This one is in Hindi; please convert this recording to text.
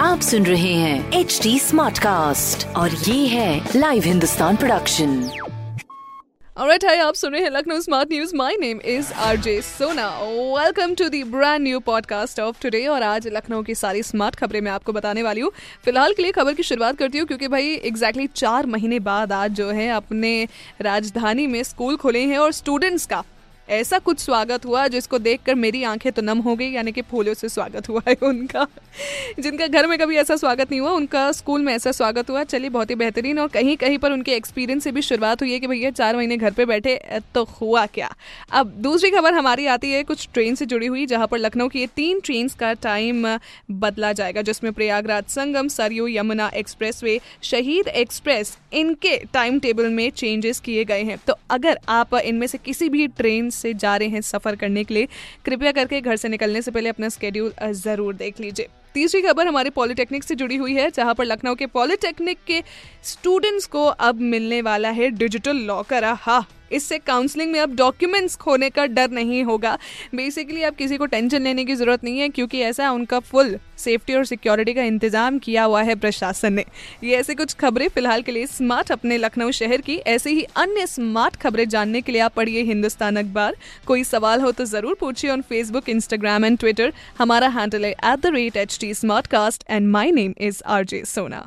आप सुन रहे हैं एच डी स्मार्ट कास्ट और ये है live Hindustan production Alright, hi, आप सुन रहे हैं Lucknow smart news my name is RJ Sona welcome to the brand new podcast of today और आज लखनऊ की सारी स्मार्ट खबरें मैं आपको बताने वाली हूँ। फ़िलहाल के लिए खबर की शुरुआत करती हूँ क्योंकि भाई एग्जैक्टली exactly चार महीने बाद आज जो है अपने राजधानी में स्कूल खुले हैं और स्टूडेंट्स का ऐसा कुछ स्वागत हुआ जिसको देखकर मेरी आँखें तो नम हो गई, यानी कि फूलों से स्वागत हुआ है उनका। जिनका घर में कभी ऐसा स्वागत नहीं हुआ, उनका स्कूल में ऐसा स्वागत हुआ। चलिए, बहुत ही बेहतरीन और कहीं कहीं पर उनके एक्सपीरियंस से भी शुरुआत हुई है कि भैया, चार महीने घर पर बैठे तो हुआ क्या? अब दूसरी खबर हमारी आती है कुछ ट्रेन से जुड़ी हुई, जहाँ पर लखनऊ की ये तीन ट्रेन का टाइम बदला जाएगा, जिसमें प्रयागराज संगम, सरयू, यमुना एक्सप्रेस शहीद एक्सप्रेस इनके टाइम टेबल में चेंजेस किए गए हैं। तो अगर आप इनमें से किसी भी ट्रेन से जा रहे हैं सफ़र करने के लिए। कृपया करके घर से निकलने से पहले अपना स्केड्यूल ज़रूर देख लीजिए। तीसरी खबर हमारे पॉलिटेक्निक से जुड़ी हुई है, जहाँ पर लखनऊ के पॉलिटेक्निक के स्टूडेंट्स को अब मिलने वाला है डिजिटल लॉकर हा इससे काउंसलिंग में अब डॉक्यूमेंट्स खोने का डर नहीं होगा। बेसिकली अब किसी को टेंशन लेने की ज़रूरत नहीं है, क्योंकि ऐसा उनका फुल सेफ्टी और सिक्योरिटी का इंतज़ाम किया हुआ है प्रशासन ने। ये ऐसे कुछ खबरें फ़िलहाल के लिए स्मार्ट अपने लखनऊ शहर की। ऐसे ही अन्य स्मार्ट खबरें जानने के लिए आप पढ़िए हिंदुस्तान अखबार। कोई सवाल हो तो ज़रूर पूछिए on Facebook Instagram and Twitter हमारा हैंडल है at the rate H T smart cast and my name is R J Sona